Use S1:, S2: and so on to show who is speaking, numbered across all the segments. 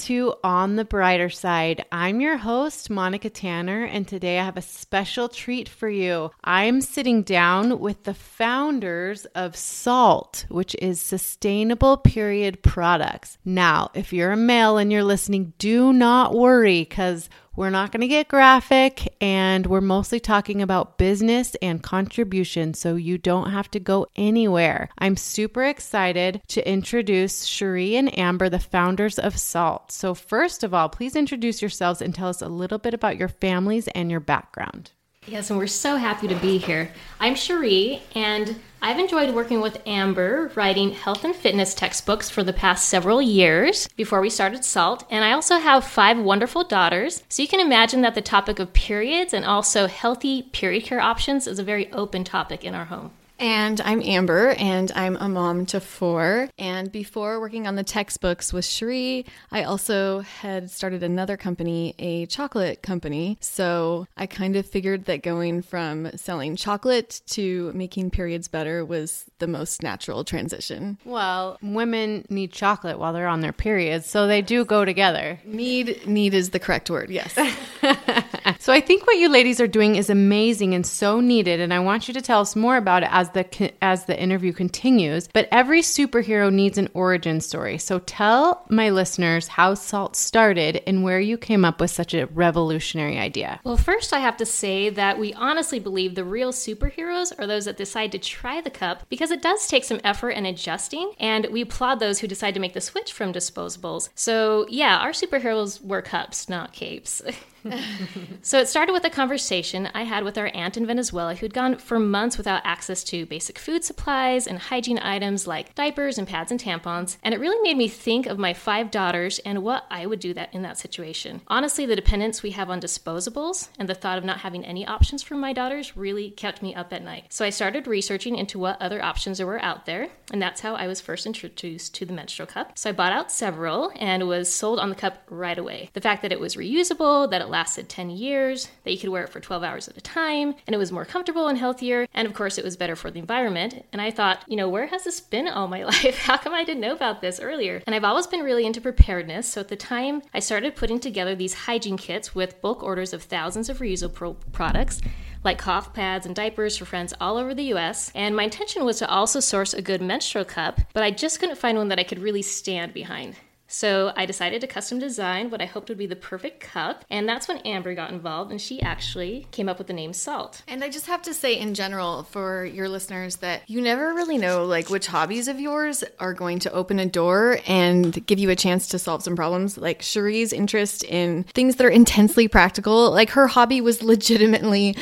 S1: to On the Brighter Side. I'm your host, Monica Tanner, and today I have a special treat for you. I'm sitting down with the founders of Saalt, which is Sustainable Period Products. Now, if you're a male and you're listening, do not worry because we're not going to get graphic, and we're mostly talking about business and contribution, so you don't have to go anywhere. I'm super excited to introduce Cherie and Amber, the founders of Saalt. So, first of all, please introduce yourselves and tell us a little bit about your families and your background.
S2: Yes, and we're so happy to be here. I'm Cherie, and I've enjoyed working with Amber writing health and fitness textbooks for the past several years before we started Saalt. And I also have five wonderful daughters. So you can imagine that the topic of periods and also healthy period care options is a very open topic in our home.
S3: And I'm Amber, and I'm a mom to four. And before working on the textbooks with Cherie, I also had started another company, a chocolate company. So I kind of figured that going from selling chocolate to making periods better was the most natural transition.
S1: Well, women need chocolate while they're on their periods, so they do go together.
S3: Need need is the correct word. Yes.
S1: so I think what you ladies are doing is amazing and so needed, and I want you to tell us more about it as the as the interview continues. But every superhero needs an origin story. So tell my listeners how Saalt started and where you came up with such a revolutionary idea.
S2: Well, first I have to say that we honestly believe the real superheroes are those that decide to try the cup because it does take some effort and adjusting, and we applaud those who decide to make the switch from disposables. So, yeah, our superheroes wear cups, not capes. so it started with a conversation I had with our aunt in Venezuela who'd gone for months without access to basic food supplies and hygiene items like diapers and pads and tampons, and it really made me think of my five daughters and what I would do that in that situation. Honestly, the dependence we have on disposables and the thought of not having any options for my daughters really kept me up at night. So I started researching into what other options there were out there, and that's how I was first introduced to the menstrual cup. So I bought out several and was sold on the cup right away. The fact that it was reusable, that it lasted 10 years, that you could wear it for 12 hours at a time, and it was more comfortable and healthier, and of course, it was better for the environment. And I thought, you know, where has this been all my life? How come I didn't know about this earlier? And I've always been really into preparedness, so at the time, I started putting together these hygiene kits with bulk orders of thousands of reusable products like cough pads and diapers for friends all over the US. And my intention was to also source a good menstrual cup, but I just couldn't find one that I could really stand behind. So I decided to custom design what I hoped would be the perfect cup, and that's when Amber got involved, and she actually came up with the name Saalt.
S3: And I just have to say, in general, for your listeners, that you never really know like which hobbies of yours are going to open a door and give you a chance to solve some problems. Like Cherie's interest in things that are intensely practical, like her hobby was legitimately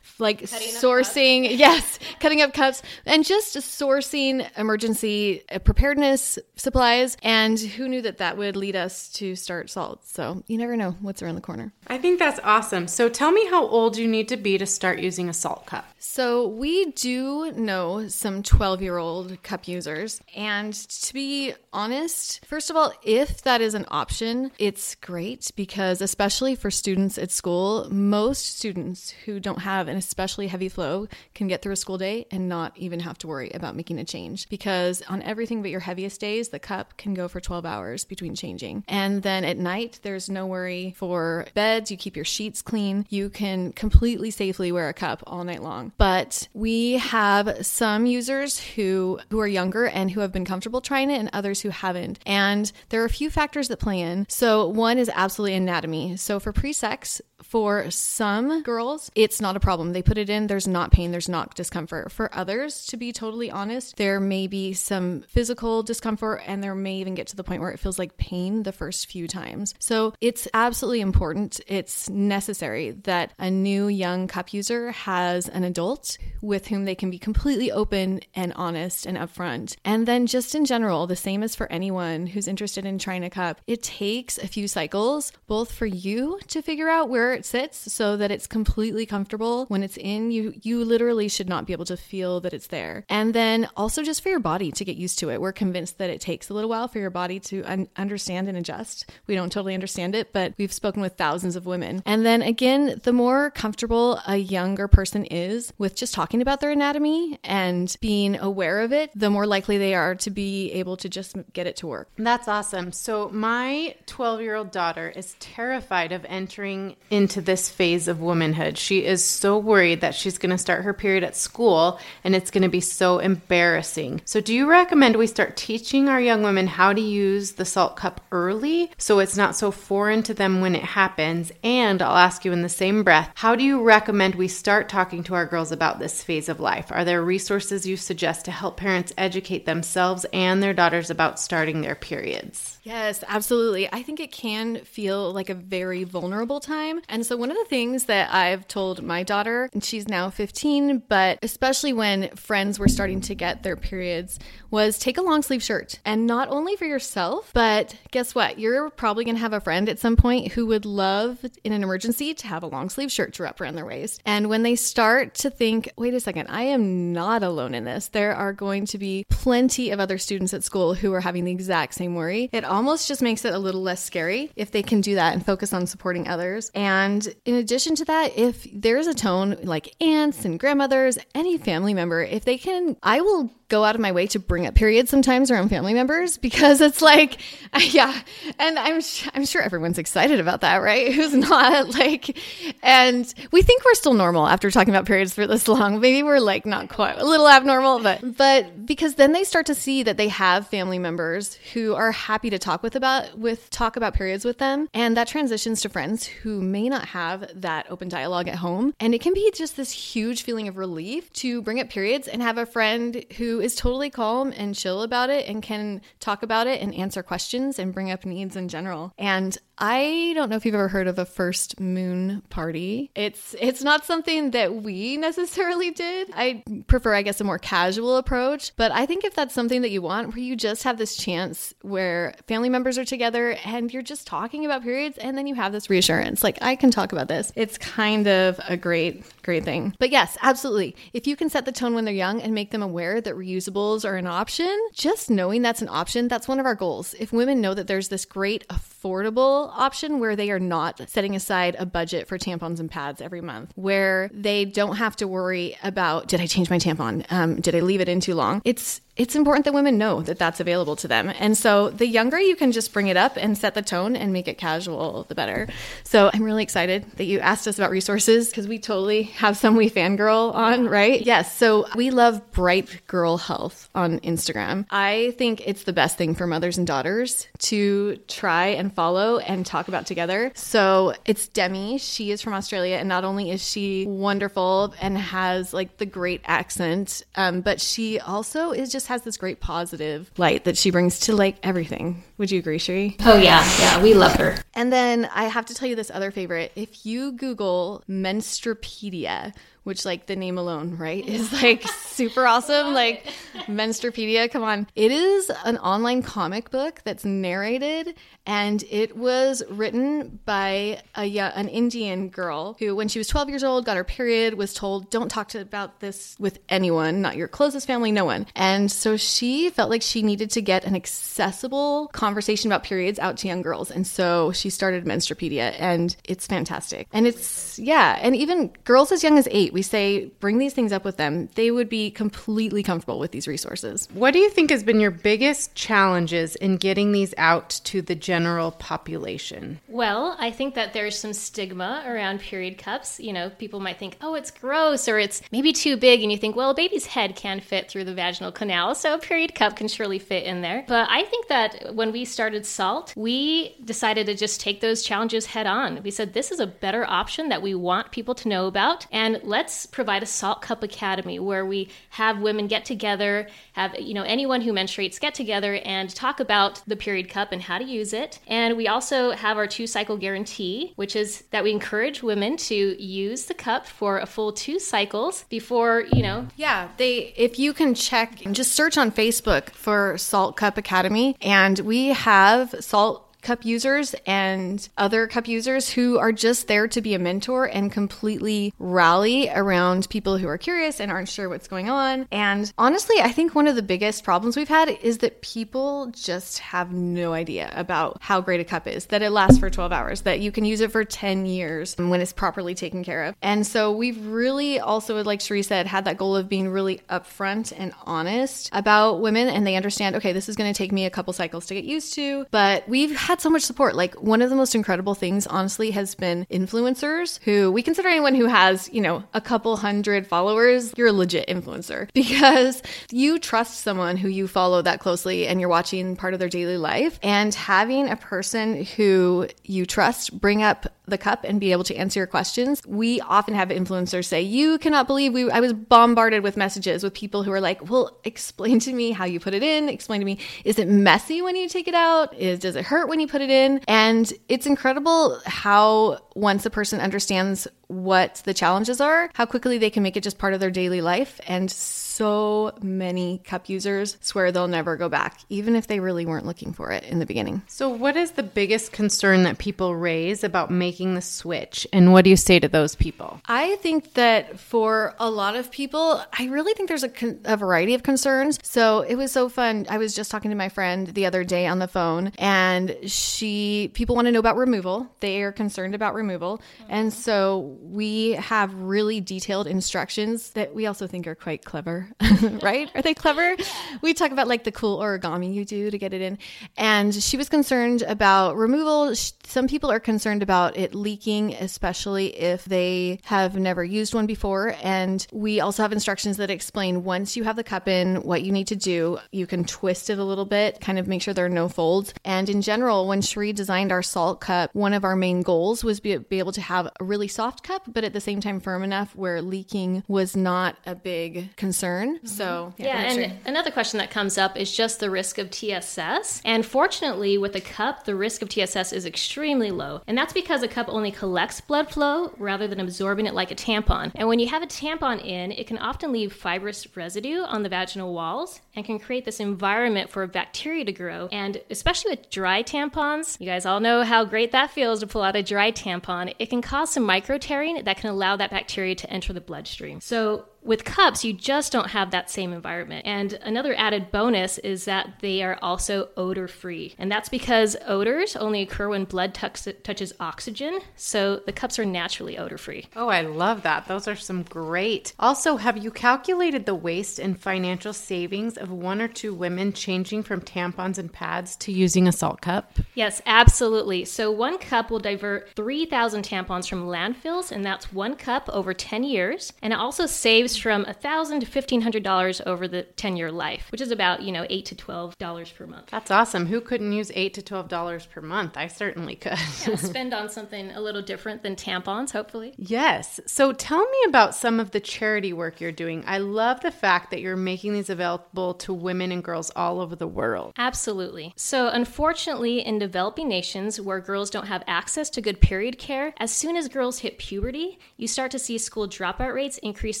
S3: like sourcing yes cutting up cups and just sourcing emergency uh, preparedness supplies and who knew that that would lead us to start Saalt so you never know what's around the corner.
S1: I think that's awesome. So tell me how old you need to be to start using a Saalt cup.
S3: So we do know some 12 year old cup users. And to be honest first of all if that is an option it's great because especially for students at school most students who don't have an especially heavy flow, can get through a school day and not even have to worry about making a change. Because on everything but your heaviest days, the cup can go for 12 hours between changing. And then at night, there's no worry for beds. You keep your sheets clean. You can completely safely wear a cup all night long. But we have some users who who are younger and who have been comfortable trying it and others who haven't. And there are a few factors that play in. So one is absolutely anatomy. So for pre-sex, for some girls, it's not a problem. They put it in, there's not pain, there's not discomfort. For others, to be totally honest, there may be some physical discomfort and there may even get to the point where it feels like pain the first few times. So it's absolutely important, it's necessary that a new young cup user has an adult with whom they can be completely open and honest and upfront. And then, just in general, the same as for anyone who's interested in trying a cup, it takes a few cycles both for you to figure out where it sits so that it's completely comfortable when it's in you you literally should not be able to feel that it's there and then also just for your body to get used to it we're convinced that it takes a little while for your body to un- understand and adjust. We don't totally understand it, but we've spoken with thousands of women. And then again, the more comfortable a younger person is with just talking about their anatomy and being aware of it, the more likely they are to be able to just get it to work.
S1: That's awesome. So, my 12 year old daughter is terrified of entering into this phase of womanhood. She is so worried that she's going to start her period at school and it's going to be so embarrassing. So, do you recommend we start teaching our young women how to use the Saalt cup early so it's not so foreign to them when it happens? And I'll ask you in the same breath, how do you recommend we start talking to our girls about this phase of life? Are there resources you suggest to help parents educate themselves and their daughters about starting their periods?
S3: Yes, absolutely. I think it can feel like a very vulnerable time. And so, one of the things that I've told my daughter, and she's now 15, but especially when friends were starting to get their periods, was take a long sleeve shirt. And not only for yourself, but guess what? You're probably going to have a friend at some point who would love, in an emergency, to have a long sleeve shirt to wrap around their waist. And when they start to think, wait a second, I am not alone in this, there are going to be plenty of other students at school who are having the exact same worry. It almost just makes it a little less scary if they can do that and focus on supporting others. And in addition to that, if there's a tone like aunts and grandmothers, any family member, if they can, I will go out of my way to bring up periods sometimes around family members because it's like, yeah, and I'm I'm sure everyone's excited about that, right? Who's not like, and we think we're still normal after talking about periods for this long. Maybe we're like not quite a little abnormal, but but because then they start to see that they have family members who are happy to talk with about with talk about periods with them, and that transitions to friends who may not have that open dialogue at home, and it can be just this huge feeling of relief to bring up periods and have a friend who is totally calm and chill about it and can talk about it and answer questions and bring up needs in general. And I don't know if you've ever heard of a first moon party. It's it's not something that we necessarily did. I prefer I guess a more casual approach, but I think if that's something that you want where you just have this chance where family members are together and you're just talking about periods and then you have this reassurance like I can talk about this. It's kind of a great great thing. But yes, absolutely. If you can set the tone when they're young and make them aware that reusables are an option, just knowing that's an option, that's one of our goals. If women know that there's this great affordable option where they are not setting aside a budget for tampons and pads every month, where they don't have to worry about did I change my tampon? Um, did I leave it in too long? It's it's important that women know that that's available to them. And so the younger you can just bring it up and set the tone and make it casual, the better. So I'm really excited that you asked us about resources because we totally have some we fangirl on, right? Yes. So we love Bright Girl Health on Instagram. I think it's the best thing for mothers and daughters to try and follow and talk about together. So it's Demi. She is from Australia. And not only is she wonderful and has like the great accent, um, but she also is just has this great positive light that she brings to like everything. Would you agree, Cherie?
S2: Oh, yeah. Yeah. We love her.
S3: And then I have to tell you this other favorite. If you Google Menstrupedia, which like the name alone, right, is like super awesome. Like Menstrupedia, come on. It is an online comic book that's narrated and it was written by a yeah, an Indian girl who when she was 12 years old got her period was told don't talk to, about this with anyone, not your closest family, no one. And so she felt like she needed to get an accessible conversation about periods out to young girls. And so she started Menstrupedia and it's fantastic. And it's yeah, and even girls as young as 8 we say bring these things up with them, they would be completely comfortable with these resources.
S1: What do you think has been your biggest challenges in getting these out to the general population?
S2: Well, I think that there's some stigma around period cups. You know, people might think, oh, it's gross or it's maybe too big. And you think, well, a baby's head can fit through the vaginal canal, so a period cup can surely fit in there. But I think that when we started Saalt, we decided to just take those challenges head on. We said, this is a better option that we want people to know about. And let's let's provide a Saalt Cup Academy where we have women get together, have you know anyone who menstruates get together and talk about the period cup and how to use it. And we also have our two cycle guarantee, which is that we encourage women to use the cup for a full two cycles before, you know.
S3: Yeah, they if you can check just search on Facebook for Saalt Cup Academy and we have Saalt cup users and other cup users who are just there to be a mentor and completely rally around people who are curious and aren't sure what's going on. And honestly, I think one of the biggest problems we've had is that people just have no idea about how great a cup is, that it lasts for 12 hours, that you can use it for 10 years when it's properly taken care of. And so we've really also, like Cherie said, had that goal of being really upfront and honest about women and they understand, okay, this is going to take me a couple cycles to get used to. But we've had so much support. Like one of the most incredible things, honestly, has been influencers who we consider anyone who has, you know, a couple hundred followers, you're a legit influencer because you trust someone who you follow that closely and you're watching part of their daily life. And having a person who you trust bring up the cup and be able to answer your questions. We often have influencers say, "You cannot believe we I was bombarded with messages with people who are like, "Well, explain to me how you put it in. Explain to me is it messy when you take it out? Is does it hurt when you put it in?" And it's incredible how once a person understands what the challenges are, how quickly they can make it just part of their daily life and so many cup users swear they'll never go back, even if they really weren't looking for it in the beginning.
S1: So, what is the biggest concern that people raise about making the switch? And what do you say to those people?
S3: I think that for a lot of people, I really think there's a, con- a variety of concerns. So, it was so fun. I was just talking to my friend the other day on the phone, and she, people want to know about removal. They are concerned about removal. Removal oh, and so, we have really detailed instructions that we also think are quite clever right? Are they clever? We talk about like the cool origami you do to get it in. And she was concerned about removal. Some people are concerned about it leaking, especially if they have never used one before. And we also have instructions that explain once you have the cup in, what you need to do. You can twist it a little bit, kind of make sure there are no folds. And in general, when Cherie designed our Saalt cup, one of our main goals was be, be able to have a really soft cup, but at the same time firm enough where leaking was not a big concern. Mm-hmm. So,
S2: yeah, yeah and another question that comes up is just the risk of TSS. And fortunately, with a cup, the risk of TSS is extremely low. And that's because a cup only collects blood flow rather than absorbing it like a tampon. And when you have a tampon in, it can often leave fibrous residue on the vaginal walls and can create this environment for bacteria to grow. And especially with dry tampons, you guys all know how great that feels to pull out a dry tampon. It can cause some micro tearing that can allow that bacteria to enter the bloodstream. So with cups, you just don't have that same environment. And another added bonus is that they are also odor free. And that's because odors only occur when blood touches oxygen. So the cups are naturally odor free.
S1: Oh, I love that. Those are some great. Also, have you calculated the waste and financial savings of one or two women changing from tampons and pads to using a Saalt cup?
S2: Yes, absolutely. So one cup will divert 3,000 tampons from landfills, and that's one cup over 10 years. And it also saves from 1,000 to $1,500 over the 10 year life, which is about, you know, 8 to $12 per month.
S1: That's awesome. Who couldn't use 8 to $12 per month? I certainly could.
S2: yeah, spend on something a little different than tampons, hopefully.
S1: Yes. So tell me about some of the charity work you're doing. I love the fact that you're making these available to women and girls all over the world.
S2: Absolutely. So, unfortunately, in developing nations where girls don't have access to good period care, as soon as girls hit puberty, you start to see school dropout rates increase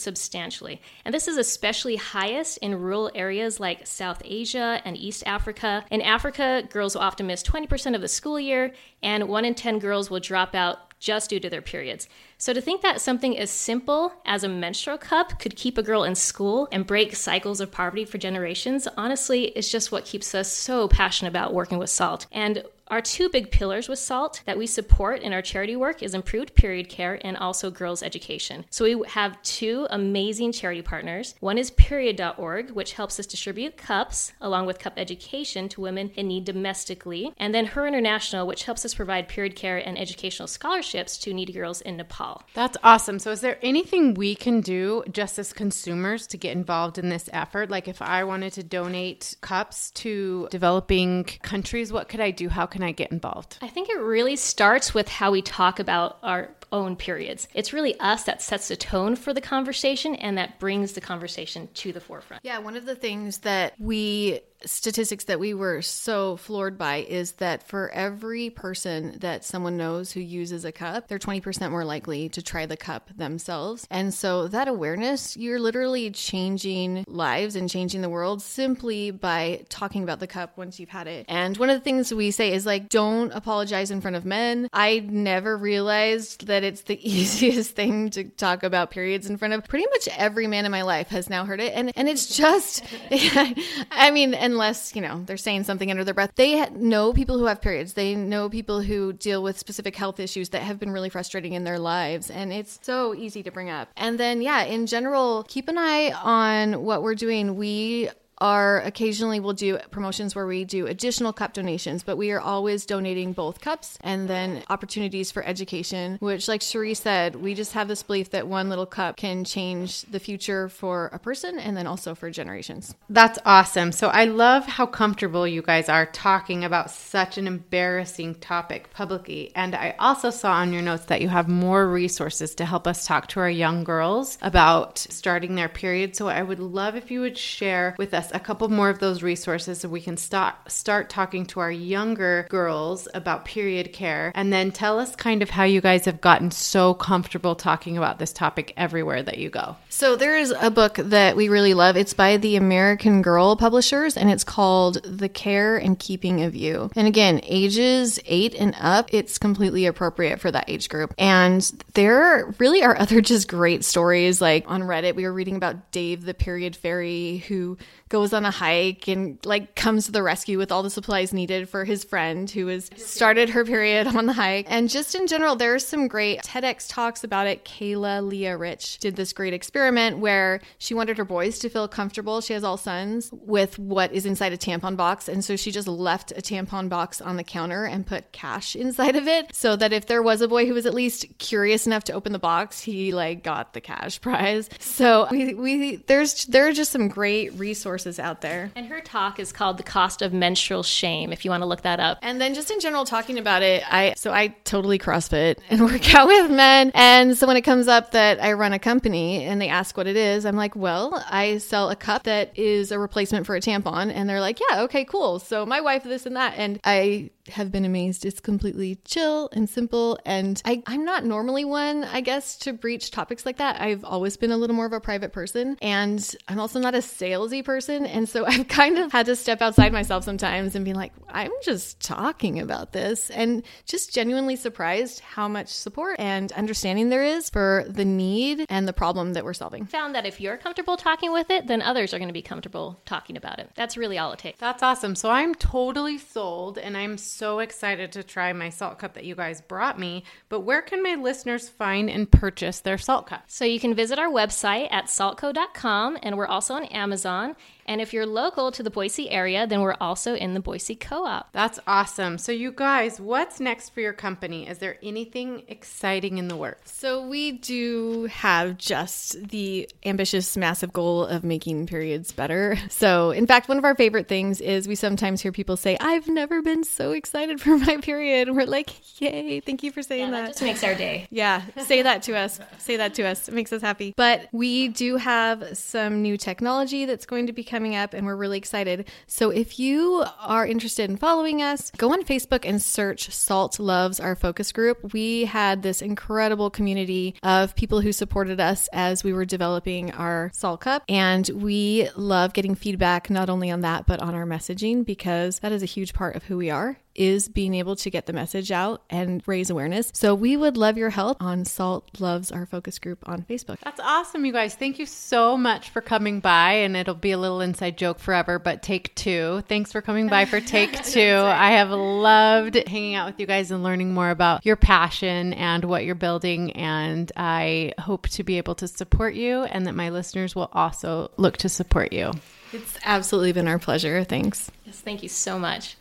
S2: substantially substantially. And this is especially highest in rural areas like South Asia and East Africa. In Africa, girls will often miss 20% of the school year, and 1 in 10 girls will drop out just due to their periods. So to think that something as simple as a menstrual cup could keep a girl in school and break cycles of poverty for generations, honestly, is just what keeps us so passionate about working with Saalt. And our two big pillars with Saalt that we support in our charity work is improved period care and also girls' education. So we have two amazing charity partners. One is period.org, which helps us distribute cups along with cup education to women in need domestically, and then Her International, which helps us provide period care and educational scholarships to needy girls in Nepal.
S1: That's awesome. So is there anything we can do just as consumers to get involved in this effort? Like if I wanted to donate cups to developing countries, what could I do? How can I get involved?
S2: I think it really starts with how we talk about our own periods. It's really us that sets the tone for the conversation and that brings the conversation to the forefront.
S3: Yeah, one of the things that we statistics that we were so floored by is that for every person that someone knows who uses a cup, they're 20% more likely to try the cup themselves. And so that awareness, you're literally changing lives and changing the world simply by talking about the cup once you've had it. And one of the things we say is like, don't apologize in front of men. I never realized that it's the easiest thing to talk about periods in front of pretty much every man in my life has now heard it. And, and it's just, I mean, unless, you know, they're saying something under their breath. They know people who have periods. They know people who deal with specific health issues that have been really frustrating in their lives. And it's so easy to bring up. And then, yeah, in general, keep an eye on what we're doing. We are occasionally we'll do promotions where we do additional cup donations, but we are always donating both cups and then opportunities for education, which, like Cherie said, we just have this belief that one little cup can change the future for a person and then also for generations.
S1: That's awesome. So I love how comfortable you guys are talking about such an embarrassing topic publicly. And I also saw on your notes that you have more resources to help us talk to our young girls about starting their period. So I would love if you would share with us a couple more of those resources so we can start start talking to our younger girls about period care and then tell us kind of how you guys have gotten so comfortable talking about this topic everywhere that you go.
S3: So there is a book that we really love. It's by the American Girl publishers and it's called The Care and Keeping of You. And again, ages 8 and up, it's completely appropriate for that age group. And there really are other just great stories like on Reddit we were reading about Dave the period fairy who goes on a hike and like comes to the rescue with all the supplies needed for his friend who has started her period on the hike. And just in general, there's some great TEDx talks about it. Kayla Leah Rich did this great experiment where she wanted her boys to feel comfortable. She has all sons with what is inside a tampon box. And so she just left a tampon box on the counter and put cash inside of it so that if there was a boy who was at least curious enough to open the box, he like got the cash prize. So we, we there's there are just some great resources resources out there.
S2: And her talk is called The Cost of Menstrual Shame, if you want to look that up.
S3: And then just in general, talking about it, I so I totally CrossFit and work out with men. And so when it comes up that I run a company and they ask what it is, I'm like, well, I sell a cup that is a replacement for a tampon. And they're like, yeah, okay, cool. So my wife, this and that. And I have been amazed. It's completely chill and simple. And I, I'm not normally one, I guess, to breach topics like that. I've always been a little more of a private person. And I'm also not a salesy person. And so I've kind of had to step outside myself sometimes and be like, I'm just talking about this. And just genuinely surprised how much support and understanding there is for the need and the problem that we're solving.
S2: Found that if you're comfortable talking with it, then others are going to be comfortable talking about it. That's really all it takes.
S1: That's awesome. So I'm totally sold and I'm so excited to try my Saalt cup that you guys brought me. But where can my listeners find and purchase their Saalt cup?
S2: So you can visit our website at saaltco.com and we're also on Amazon. And if you're local to the Boise area, then we're also in the Boise Co op.
S1: That's awesome. So, you guys, what's next for your company? Is there anything exciting in the works?
S3: So, we do have just the ambitious, massive goal of making periods better. So, in fact, one of our favorite things is we sometimes hear people say, I've never been so excited for my period. We're like, yay, thank you for saying
S2: yeah, that. That just makes our day.
S3: Yeah, say that to us. Say that to us. It makes us happy. But we do have some new technology that's going to be coming up, and we're really excited. So if you are interested in following us, go on Facebook and search Saalt Loves Our Focus Group. We had this incredible community of people who supported us as we were developing our Saalt Cup, and we love getting feedback not only on that, but on our messaging because that is a huge part of who we are is being able to get the message out and raise awareness. So we would love your help on Saalt Loves Our Focus Group on Facebook.
S1: That's awesome, you guys. Thank you so much for coming by. And it'll be a little inside joke forever, but take two. Thanks for coming by for take two. I have loved hanging out with you guys and learning more about your passion and what you're building. And I hope to be able to support you and that my listeners will also look to support you.
S3: It's absolutely been our pleasure. Thanks.
S2: Yes, thank you so much.